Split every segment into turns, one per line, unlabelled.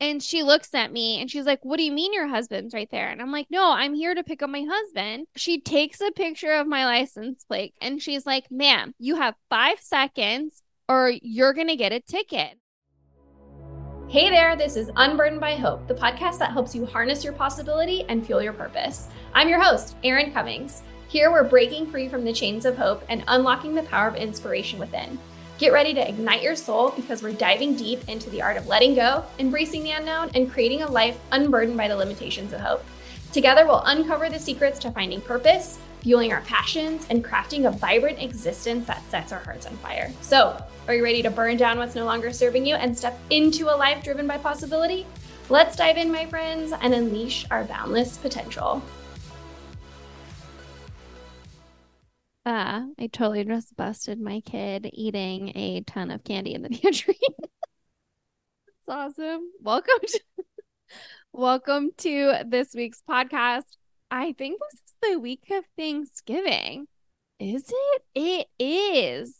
And she looks at me and she's like, What do you mean your husband's right there? And I'm like, No, I'm here to pick up my husband. She takes a picture of my license plate and she's like, Ma'am, you have five seconds or you're going to get a ticket.
Hey there, this is Unburdened by Hope, the podcast that helps you harness your possibility and fuel your purpose. I'm your host, Erin Cummings. Here we're breaking free from the chains of hope and unlocking the power of inspiration within. Get ready to ignite your soul because we're diving deep into the art of letting go, embracing the unknown, and creating a life unburdened by the limitations of hope. Together, we'll uncover the secrets to finding purpose, fueling our passions, and crafting a vibrant existence that sets our hearts on fire. So, are you ready to burn down what's no longer serving you and step into a life driven by possibility? Let's dive in, my friends, and unleash our boundless potential.
Uh, I totally just busted my kid eating a ton of candy in the pantry. That's awesome. Welcome to welcome to this week's podcast. I think this is the week of Thanksgiving. Is it? It is.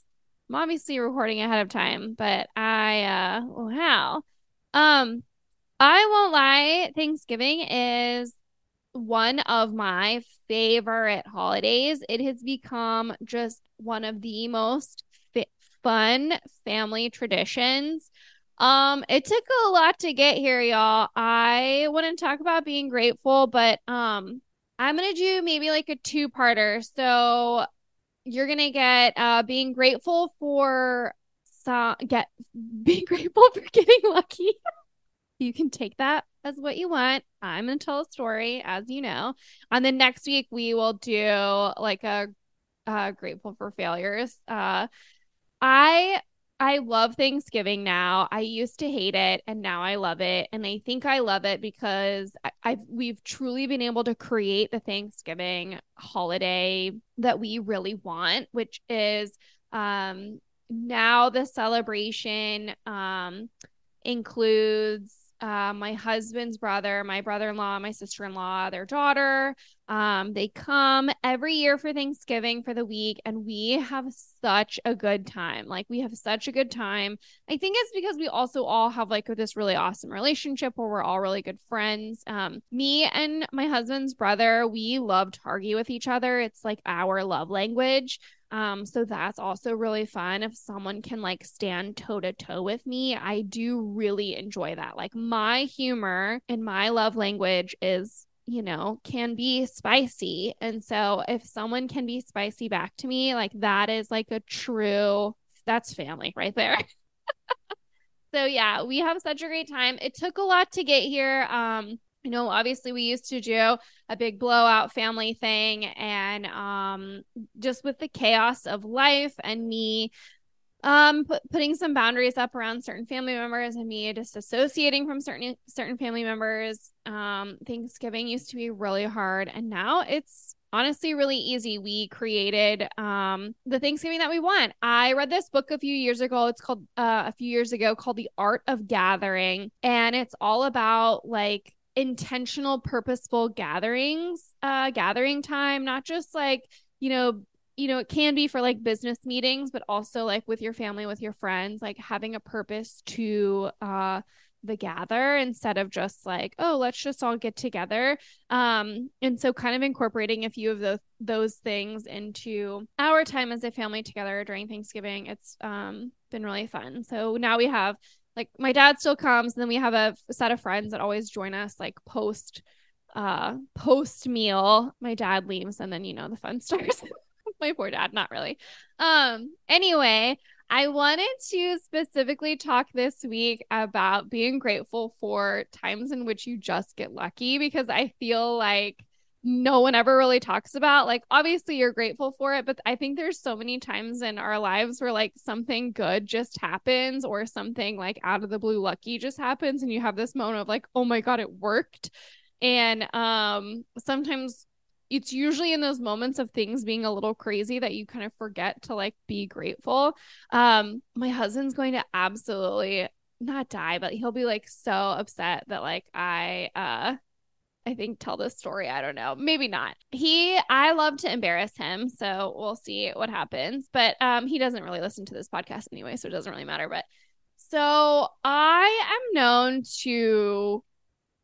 I'm obviously recording ahead of time, but I uh wow. Um I won't lie, Thanksgiving is one of my favorite holidays. It has become just one of the most fun family traditions. Um, it took a lot to get here, y'all. I want to talk about being grateful, but um, I'm gonna do maybe like a two-parter. So you're gonna get uh being grateful for some get being grateful for getting lucky. you can take that as what you want. I'm going to tell a story, as you know. And then next week, we will do like a uh, grateful for failures. Uh, I I love Thanksgiving now. I used to hate it and now I love it. And I think I love it because I, I've we've truly been able to create the Thanksgiving holiday that we really want, which is um now the celebration um includes uh, my husband's brother, my brother in law, my sister in law, their daughter. Um, they come every year for Thanksgiving for the week, and we have such a good time. Like, we have such a good time. I think it's because we also all have like this really awesome relationship where we're all really good friends. Um, me and my husband's brother, we love to argue with each other. It's like our love language. Um, so that's also really fun if someone can like stand toe to toe with me. I do really enjoy that. Like my humor and my love language is, you know, can be spicy. And so if someone can be spicy back to me, like that is like a true that's family right there. so yeah, we have such a great time. It took a lot to get here. Um you know obviously we used to do a big blowout family thing and um just with the chaos of life and me um p- putting some boundaries up around certain family members and me disassociating from certain certain family members um thanksgiving used to be really hard and now it's honestly really easy. We created um the thanksgiving that we want. I read this book a few years ago. It's called uh, a few years ago called the art of gathering and it's all about like intentional purposeful gatherings uh gathering time not just like you know you know it can be for like business meetings but also like with your family with your friends like having a purpose to uh the gather instead of just like oh let's just all get together. Um and so kind of incorporating a few of those those things into our time as a family together during Thanksgiving it's um been really fun. So now we have like my dad still comes and then we have a set of friends that always join us like post uh post meal. My dad leaves and then you know the fun starts. My poor dad not really. Um anyway i wanted to specifically talk this week about being grateful for times in which you just get lucky because i feel like no one ever really talks about. Like, obviously, you're grateful for it, but I think there's so many times in our lives where like something good just happens or something like out of the blue lucky just happens, and you have this moment of like, oh my God, it worked. And um, sometimes it's usually in those moments of things being a little crazy that you kind of forget to like be grateful. Um, my husband's going to absolutely not die, but he'll be like so upset that like I uh I think tell this story. I don't know. Maybe not. He I love to embarrass him, so we'll see what happens. But um he doesn't really listen to this podcast anyway, so it doesn't really matter. But So I am known to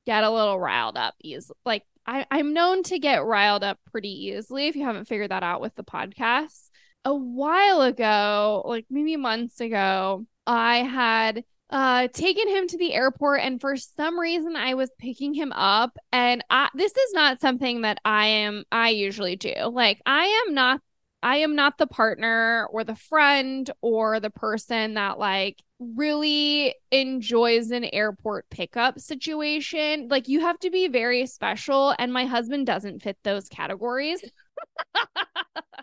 get a little riled up easily. Like I, I'm known to get riled up pretty easily if you haven't figured that out with the podcast. A while ago, like maybe months ago, I had uh taken him to the airport and for some reason I was picking him up and I this is not something that I am I usually do. Like I am not I am not the partner or the friend or the person that like really enjoys an airport pickup situation. Like you have to be very special and my husband doesn't fit those categories.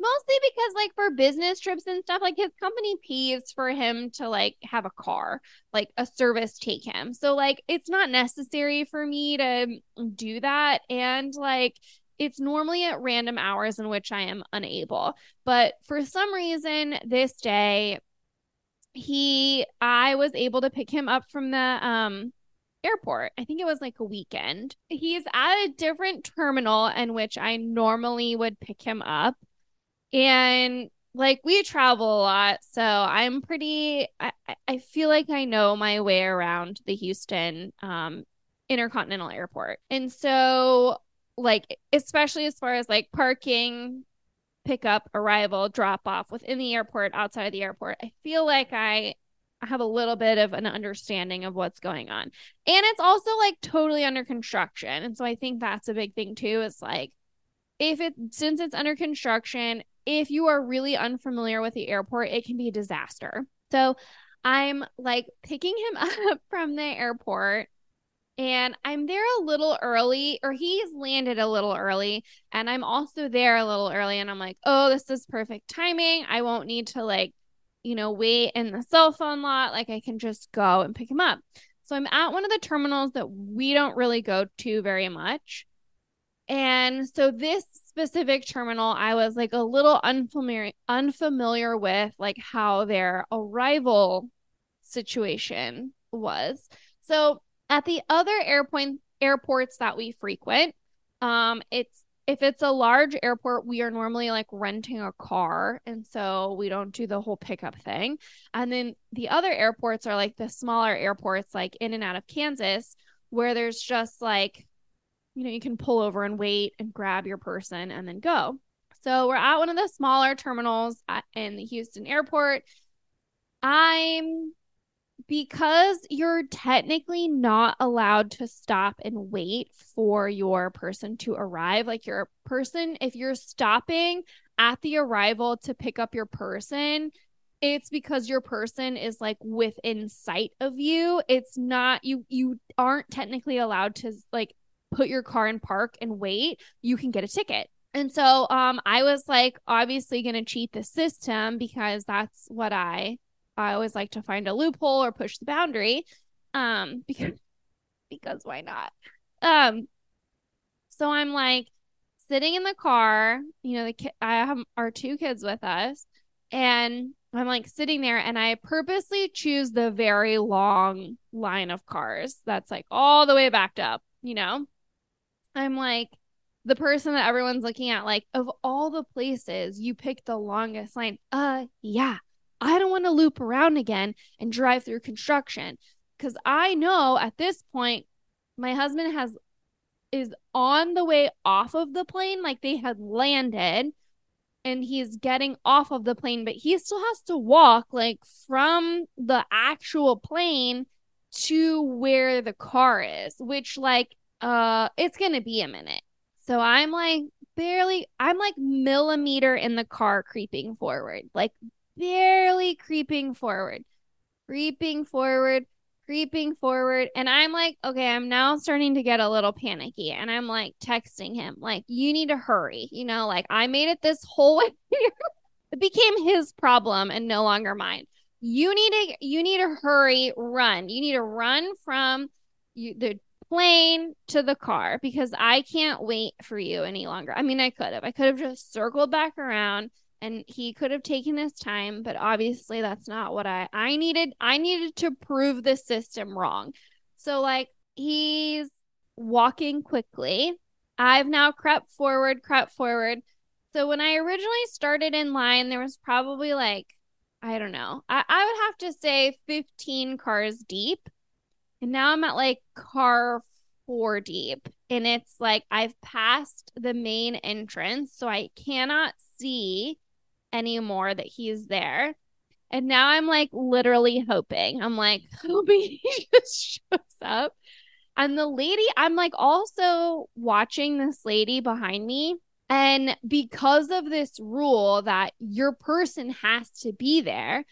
Mostly because like for business trips and stuff, like his company pays for him to like have a car, like a service take him. So like it's not necessary for me to do that and like it's normally at random hours in which I am unable. But for some reason this day he I was able to pick him up from the um airport. I think it was like a weekend. He's at a different terminal in which I normally would pick him up. And like we travel a lot, so I'm pretty I, I feel like I know my way around the Houston um intercontinental airport. And so like especially as far as like parking, pickup, arrival, drop off within the airport, outside of the airport, I feel like I have a little bit of an understanding of what's going on. And it's also like totally under construction. And so I think that's a big thing too. Is like if it since it's under construction, if you are really unfamiliar with the airport, it can be a disaster. So I'm like picking him up from the airport and I'm there a little early, or he's landed a little early, and I'm also there a little early. And I'm like, oh, this is perfect timing. I won't need to, like, you know, wait in the cell phone lot. Like, I can just go and pick him up. So I'm at one of the terminals that we don't really go to very much. And so this specific terminal, I was like a little unfamiliar unfamiliar with like how their arrival situation was. So at the other airport airports that we frequent, um, it's if it's a large airport, we are normally like renting a car. And so we don't do the whole pickup thing. And then the other airports are like the smaller airports, like in and out of Kansas, where there's just like you know, you can pull over and wait and grab your person and then go. So we're at one of the smaller terminals at, in the Houston airport. I'm because you're technically not allowed to stop and wait for your person to arrive. Like your person, if you're stopping at the arrival to pick up your person, it's because your person is like within sight of you. It's not you you aren't technically allowed to like put your car in park and wait, you can get a ticket. And so um I was like obviously going to cheat the system because that's what I I always like to find a loophole or push the boundary um because because why not? Um so I'm like sitting in the car, you know, the ki- I have our two kids with us and I'm like sitting there and I purposely choose the very long line of cars that's like all the way backed up, you know? I'm like the person that everyone's looking at, like, of all the places you picked the longest line. Uh, yeah, I don't want to loop around again and drive through construction because I know at this point my husband has is on the way off of the plane, like they had landed and he's getting off of the plane, but he still has to walk like from the actual plane to where the car is, which like uh it's gonna be a minute. So i'm like barely i'm like millimeter in the car creeping forward like barely creeping forward creeping forward creeping forward. And i'm like okay i'm now starting to get a little panicky and i'm like texting him like you need to hurry you know like i made it this whole way it became his problem and no longer mine. You need to you need to hurry run. You need to run from you the plane to the car because I can't wait for you any longer. I mean, I could have. I could have just circled back around and he could have taken his time, but obviously that's not what I I needed. I needed to prove the system wrong. So like he's walking quickly. I've now crept forward, crept forward. So when I originally started in line, there was probably like I don't know. I, I would have to say 15 cars deep. And now I'm at like car four deep. And it's like I've passed the main entrance. So I cannot see anymore that he's there. And now I'm like literally hoping. I'm like, hoping he just shows up. And the lady, I'm like also watching this lady behind me. And because of this rule that your person has to be there,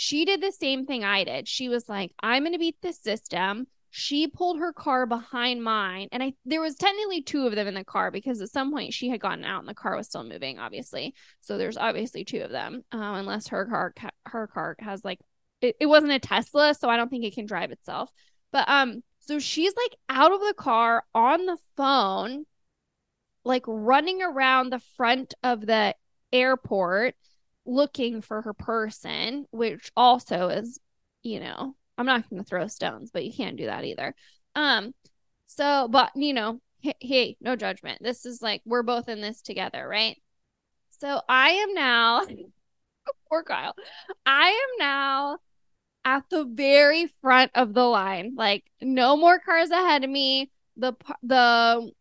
she did the same thing I did. She was like, I'm going to beat the system. She pulled her car behind mine. And I there was technically two of them in the car because at some point she had gotten out and the car was still moving, obviously. So there's obviously two of them. Um, unless her car her car has like it, it wasn't a Tesla, so I don't think it can drive itself. But um so she's like out of the car on the phone, like running around the front of the airport looking for her person, which also is, you know, I'm not going to throw stones, but you can't do that either. Um, so, but you know, hey, hey, no judgment. This is like we're both in this together, right? So I am now, poor Kyle. I am now at the very front of the line. Like no more cars ahead of me. The the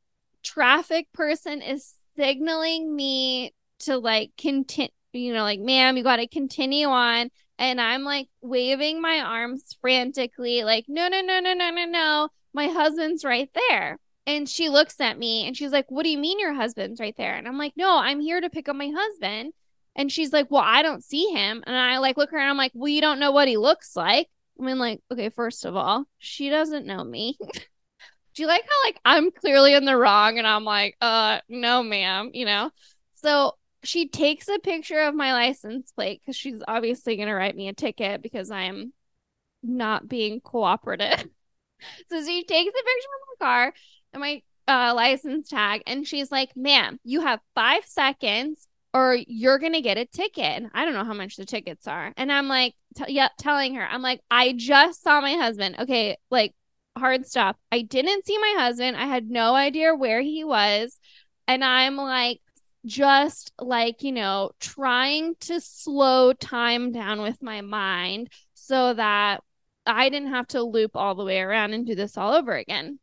traffic person is signaling me to like continue, you know, like ma'am, you got to continue on. And I'm like waving my arms frantically, like, no, no, no, no, no, no, no. My husband's right there. And she looks at me and she's like, What do you mean your husband's right there? And I'm like, No, I'm here to pick up my husband. And she's like, Well, I don't see him. And I like look around. I'm like, Well, you don't know what he looks like. I mean, like, okay, first of all, she doesn't know me. Do you like how like I'm clearly in the wrong and I'm like, uh, no, ma'am, you know? So she takes a picture of my license plate because she's obviously gonna write me a ticket because I'm not being cooperative. so she takes a picture of my car and my uh, license tag and she's like, ma'am, you have five seconds or you're gonna get a ticket. I don't know how much the tickets are. And I'm like, t- yeah, telling her, I'm like, I just saw my husband. Okay, like hard stop. I didn't see my husband. I had no idea where he was. And I'm like, just like, you know, trying to slow time down with my mind so that I didn't have to loop all the way around and do this all over again.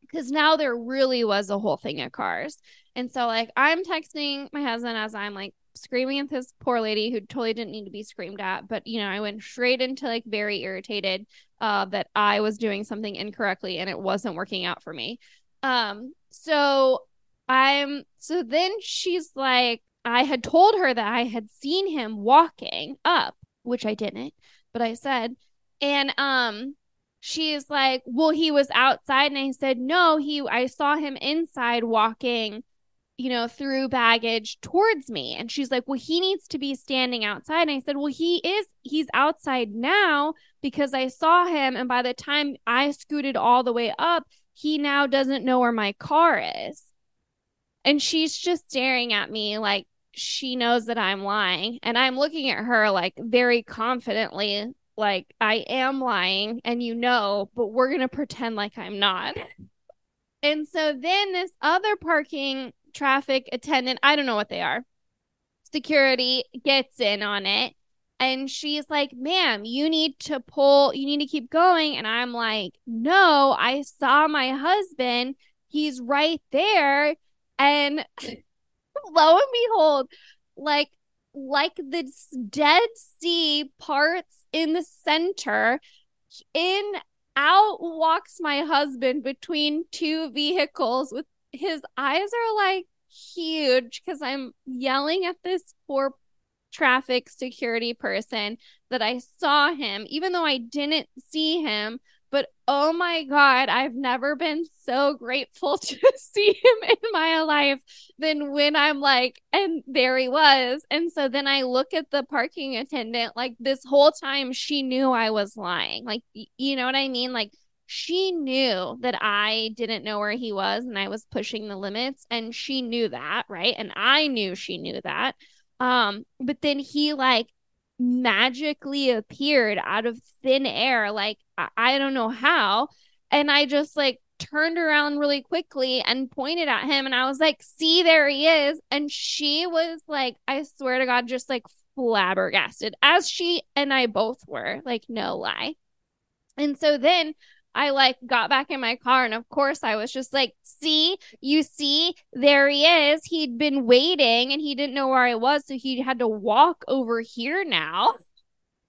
Because now there really was a whole thing of cars. And so, like, I'm texting my husband as I'm like screaming at this poor lady who totally didn't need to be screamed at. But, you know, I went straight into like very irritated uh, that I was doing something incorrectly and it wasn't working out for me. Um, so I'm, so then she's like, I had told her that I had seen him walking up, which I didn't, but I said, and, um, she's like, well, he was outside. And I said, no, he, I saw him inside walking you know, through baggage towards me. And she's like, Well, he needs to be standing outside. And I said, Well, he is, he's outside now because I saw him. And by the time I scooted all the way up, he now doesn't know where my car is. And she's just staring at me like she knows that I'm lying. And I'm looking at her like very confidently, like I am lying and you know, but we're going to pretend like I'm not. And so then this other parking traffic attendant, I don't know what they are, security gets in on it. And she's like, ma'am, you need to pull, you need to keep going. And I'm like, no, I saw my husband. He's right there. And lo and behold, like, like the Dead Sea parts in the center, in out walks my husband between two vehicles with his eyes are like huge because I'm yelling at this poor traffic security person that I saw him, even though I didn't see him. But oh my God, I've never been so grateful to see him in my life than when I'm like, and there he was. And so then I look at the parking attendant, like this whole time she knew I was lying. Like, you know what I mean? Like, she knew that I didn't know where he was and I was pushing the limits and she knew that, right? And I knew she knew that. Um but then he like magically appeared out of thin air like I, I don't know how and I just like turned around really quickly and pointed at him and I was like, "See, there he is." And she was like, I swear to God just like flabbergasted, as she and I both were, like, no lie. And so then I like got back in my car and of course I was just like, "See, you see, there he is. He'd been waiting and he didn't know where I was, so he had to walk over here now."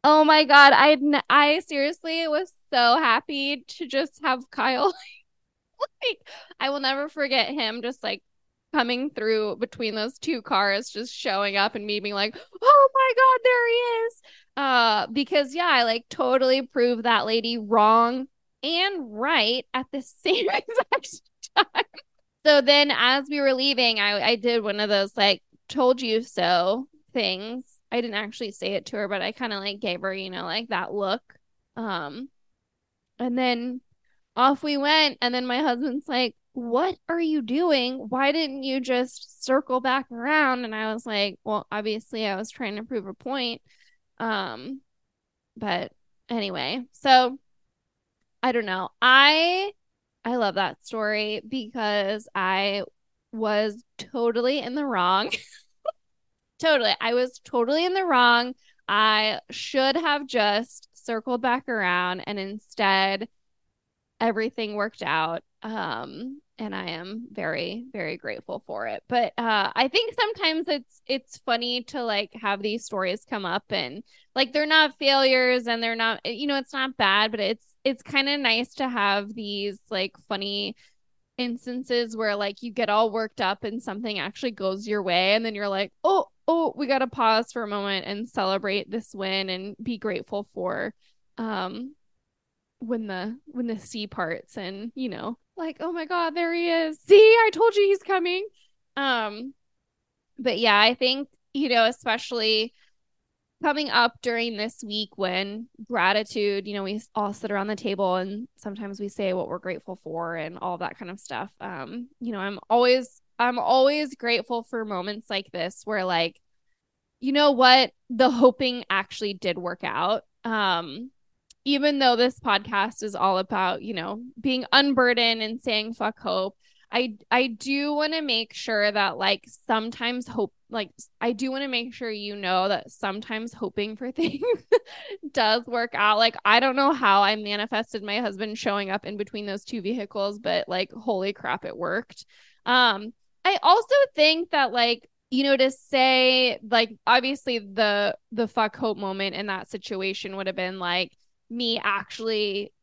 Oh my god, I I seriously was so happy to just have Kyle like I will never forget him just like coming through between those two cars just showing up and me being like, "Oh my god, there he is." Uh because yeah, I like totally proved that lady wrong and right at the same exact time. So then as we were leaving, I, I did one of those like told you so things. I didn't actually say it to her, but I kind of like gave her, you know, like that look. Um and then off we went and then my husband's like, "What are you doing? Why didn't you just circle back around?" And I was like, "Well, obviously I was trying to prove a point." Um but anyway, so I don't know. I I love that story because I was totally in the wrong. totally. I was totally in the wrong. I should have just circled back around and instead everything worked out. Um and I am very very grateful for it. But uh I think sometimes it's it's funny to like have these stories come up and like they're not failures and they're not you know it's not bad, but it's it's kind of nice to have these like funny instances where like you get all worked up and something actually goes your way and then you're like, "Oh, oh, we got to pause for a moment and celebrate this win and be grateful for um when the when the sea parts and you know like oh my god there he is. See i told you he's coming. Um but yeah i think you know especially coming up during this week when gratitude you know we all sit around the table and sometimes we say what we're grateful for and all that kind of stuff. Um you know i'm always i'm always grateful for moments like this where like you know what? The hoping actually did work out. Um even though this podcast is all about, you know, being unburdened and saying fuck hope, I I do want to make sure that like sometimes hope like I do want to make sure you know that sometimes hoping for things does work out. Like I don't know how I manifested my husband showing up in between those two vehicles, but like holy crap it worked. Um I also think that like you know to say like obviously the the fuck hope moment in that situation would have been like me actually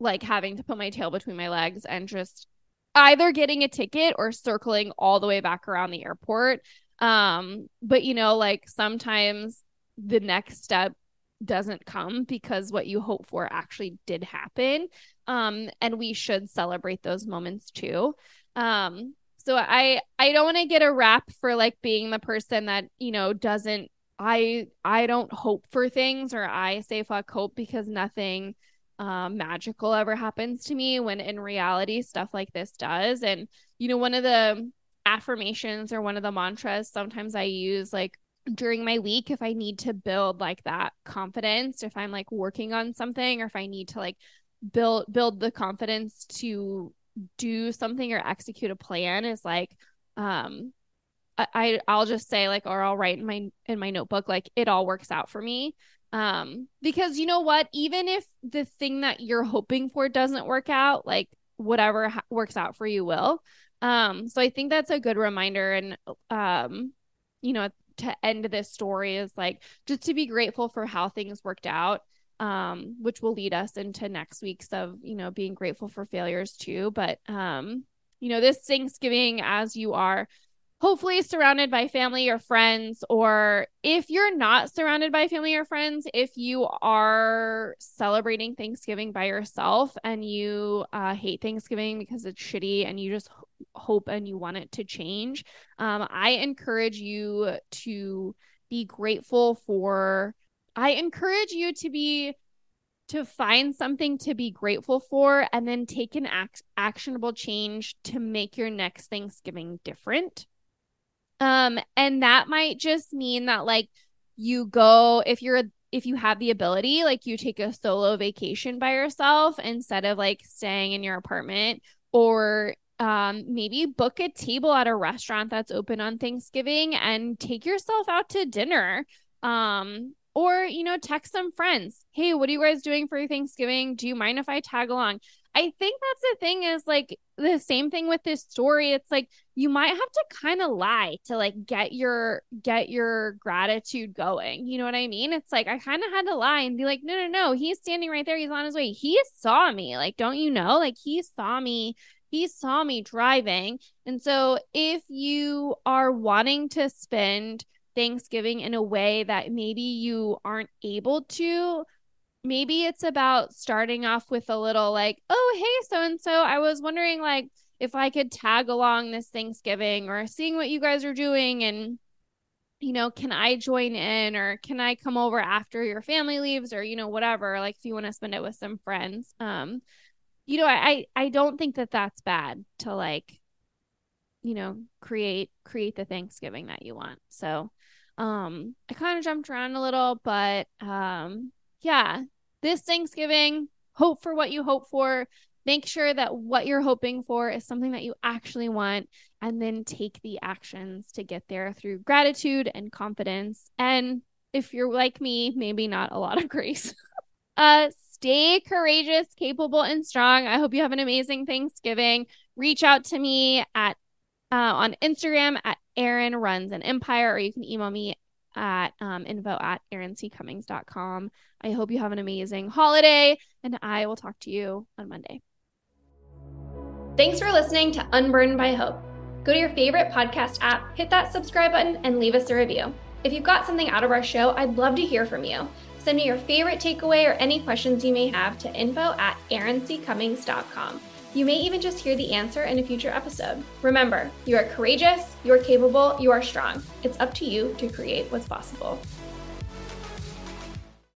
like having to put my tail between my legs and just either getting a ticket or circling all the way back around the airport. Um, but you know, like sometimes the next step doesn't come because what you hope for actually did happen. Um, and we should celebrate those moments too. Um, so I I don't want to get a rap for like being the person that, you know, doesn't I I don't hope for things or I say fuck hope because nothing um, magical ever happens to me when in reality stuff like this does. And you know, one of the affirmations or one of the mantras sometimes I use like during my week if I need to build like that confidence, if I'm like working on something or if I need to like build build the confidence to do something or execute a plan is like um I I'll just say like or I'll write in my in my notebook like it all works out for me. Um because you know what? Even if the thing that you're hoping for doesn't work out like whatever ha- works out for you will. Um so I think that's a good reminder. And um you know to end this story is like just to be grateful for how things worked out um which will lead us into next week's of you know being grateful for failures too. But um you know this Thanksgiving as you are hopefully surrounded by family or friends or if you're not surrounded by family or friends if you are celebrating thanksgiving by yourself and you uh, hate thanksgiving because it's shitty and you just hope and you want it to change um, i encourage you to be grateful for i encourage you to be to find something to be grateful for and then take an act- actionable change to make your next thanksgiving different um, and that might just mean that like you go if you're if you have the ability, like you take a solo vacation by yourself instead of like staying in your apartment or um, maybe book a table at a restaurant that's open on Thanksgiving and take yourself out to dinner Um, or, you know, text some friends. Hey, what are you guys doing for Thanksgiving? Do you mind if I tag along? I think that's the thing is like the same thing with this story. It's like you might have to kind of lie to like get your get your gratitude going. You know what I mean? It's like I kind of had to lie and be like, no, no, no, he's standing right there. He's on his way. He saw me. Like, don't you know? Like he saw me. He saw me driving. And so if you are wanting to spend Thanksgiving in a way that maybe you aren't able to, maybe it's about starting off with a little like, oh, hey, so and so, I was wondering like if I could tag along this Thanksgiving or seeing what you guys are doing and you know, can I join in or can I come over after your family leaves or you know whatever, like if you want to spend it with some friends. Um you know, I I don't think that that's bad to like you know, create create the Thanksgiving that you want. So, um, I kind of jumped around a little, but um, yeah, this Thanksgiving, hope for what you hope for. Make sure that what you're hoping for is something that you actually want, and then take the actions to get there through gratitude and confidence. And if you're like me, maybe not a lot of grace. uh, stay courageous, capable, and strong. I hope you have an amazing Thanksgiving. Reach out to me at uh, on Instagram at Erin Runs an Empire, or you can email me at um, info at erincummings.com. I hope you have an amazing holiday, and I will talk to you on Monday.
Thanks for listening to Unburdened by Hope. Go to your favorite podcast app, hit that subscribe button, and leave us a review. If you've got something out of our show, I'd love to hear from you. Send me your favorite takeaway or any questions you may have to info at erincummings.com. You may even just hear the answer in a future episode. Remember, you are courageous, you are capable, you are strong. It's up to you to create what's possible.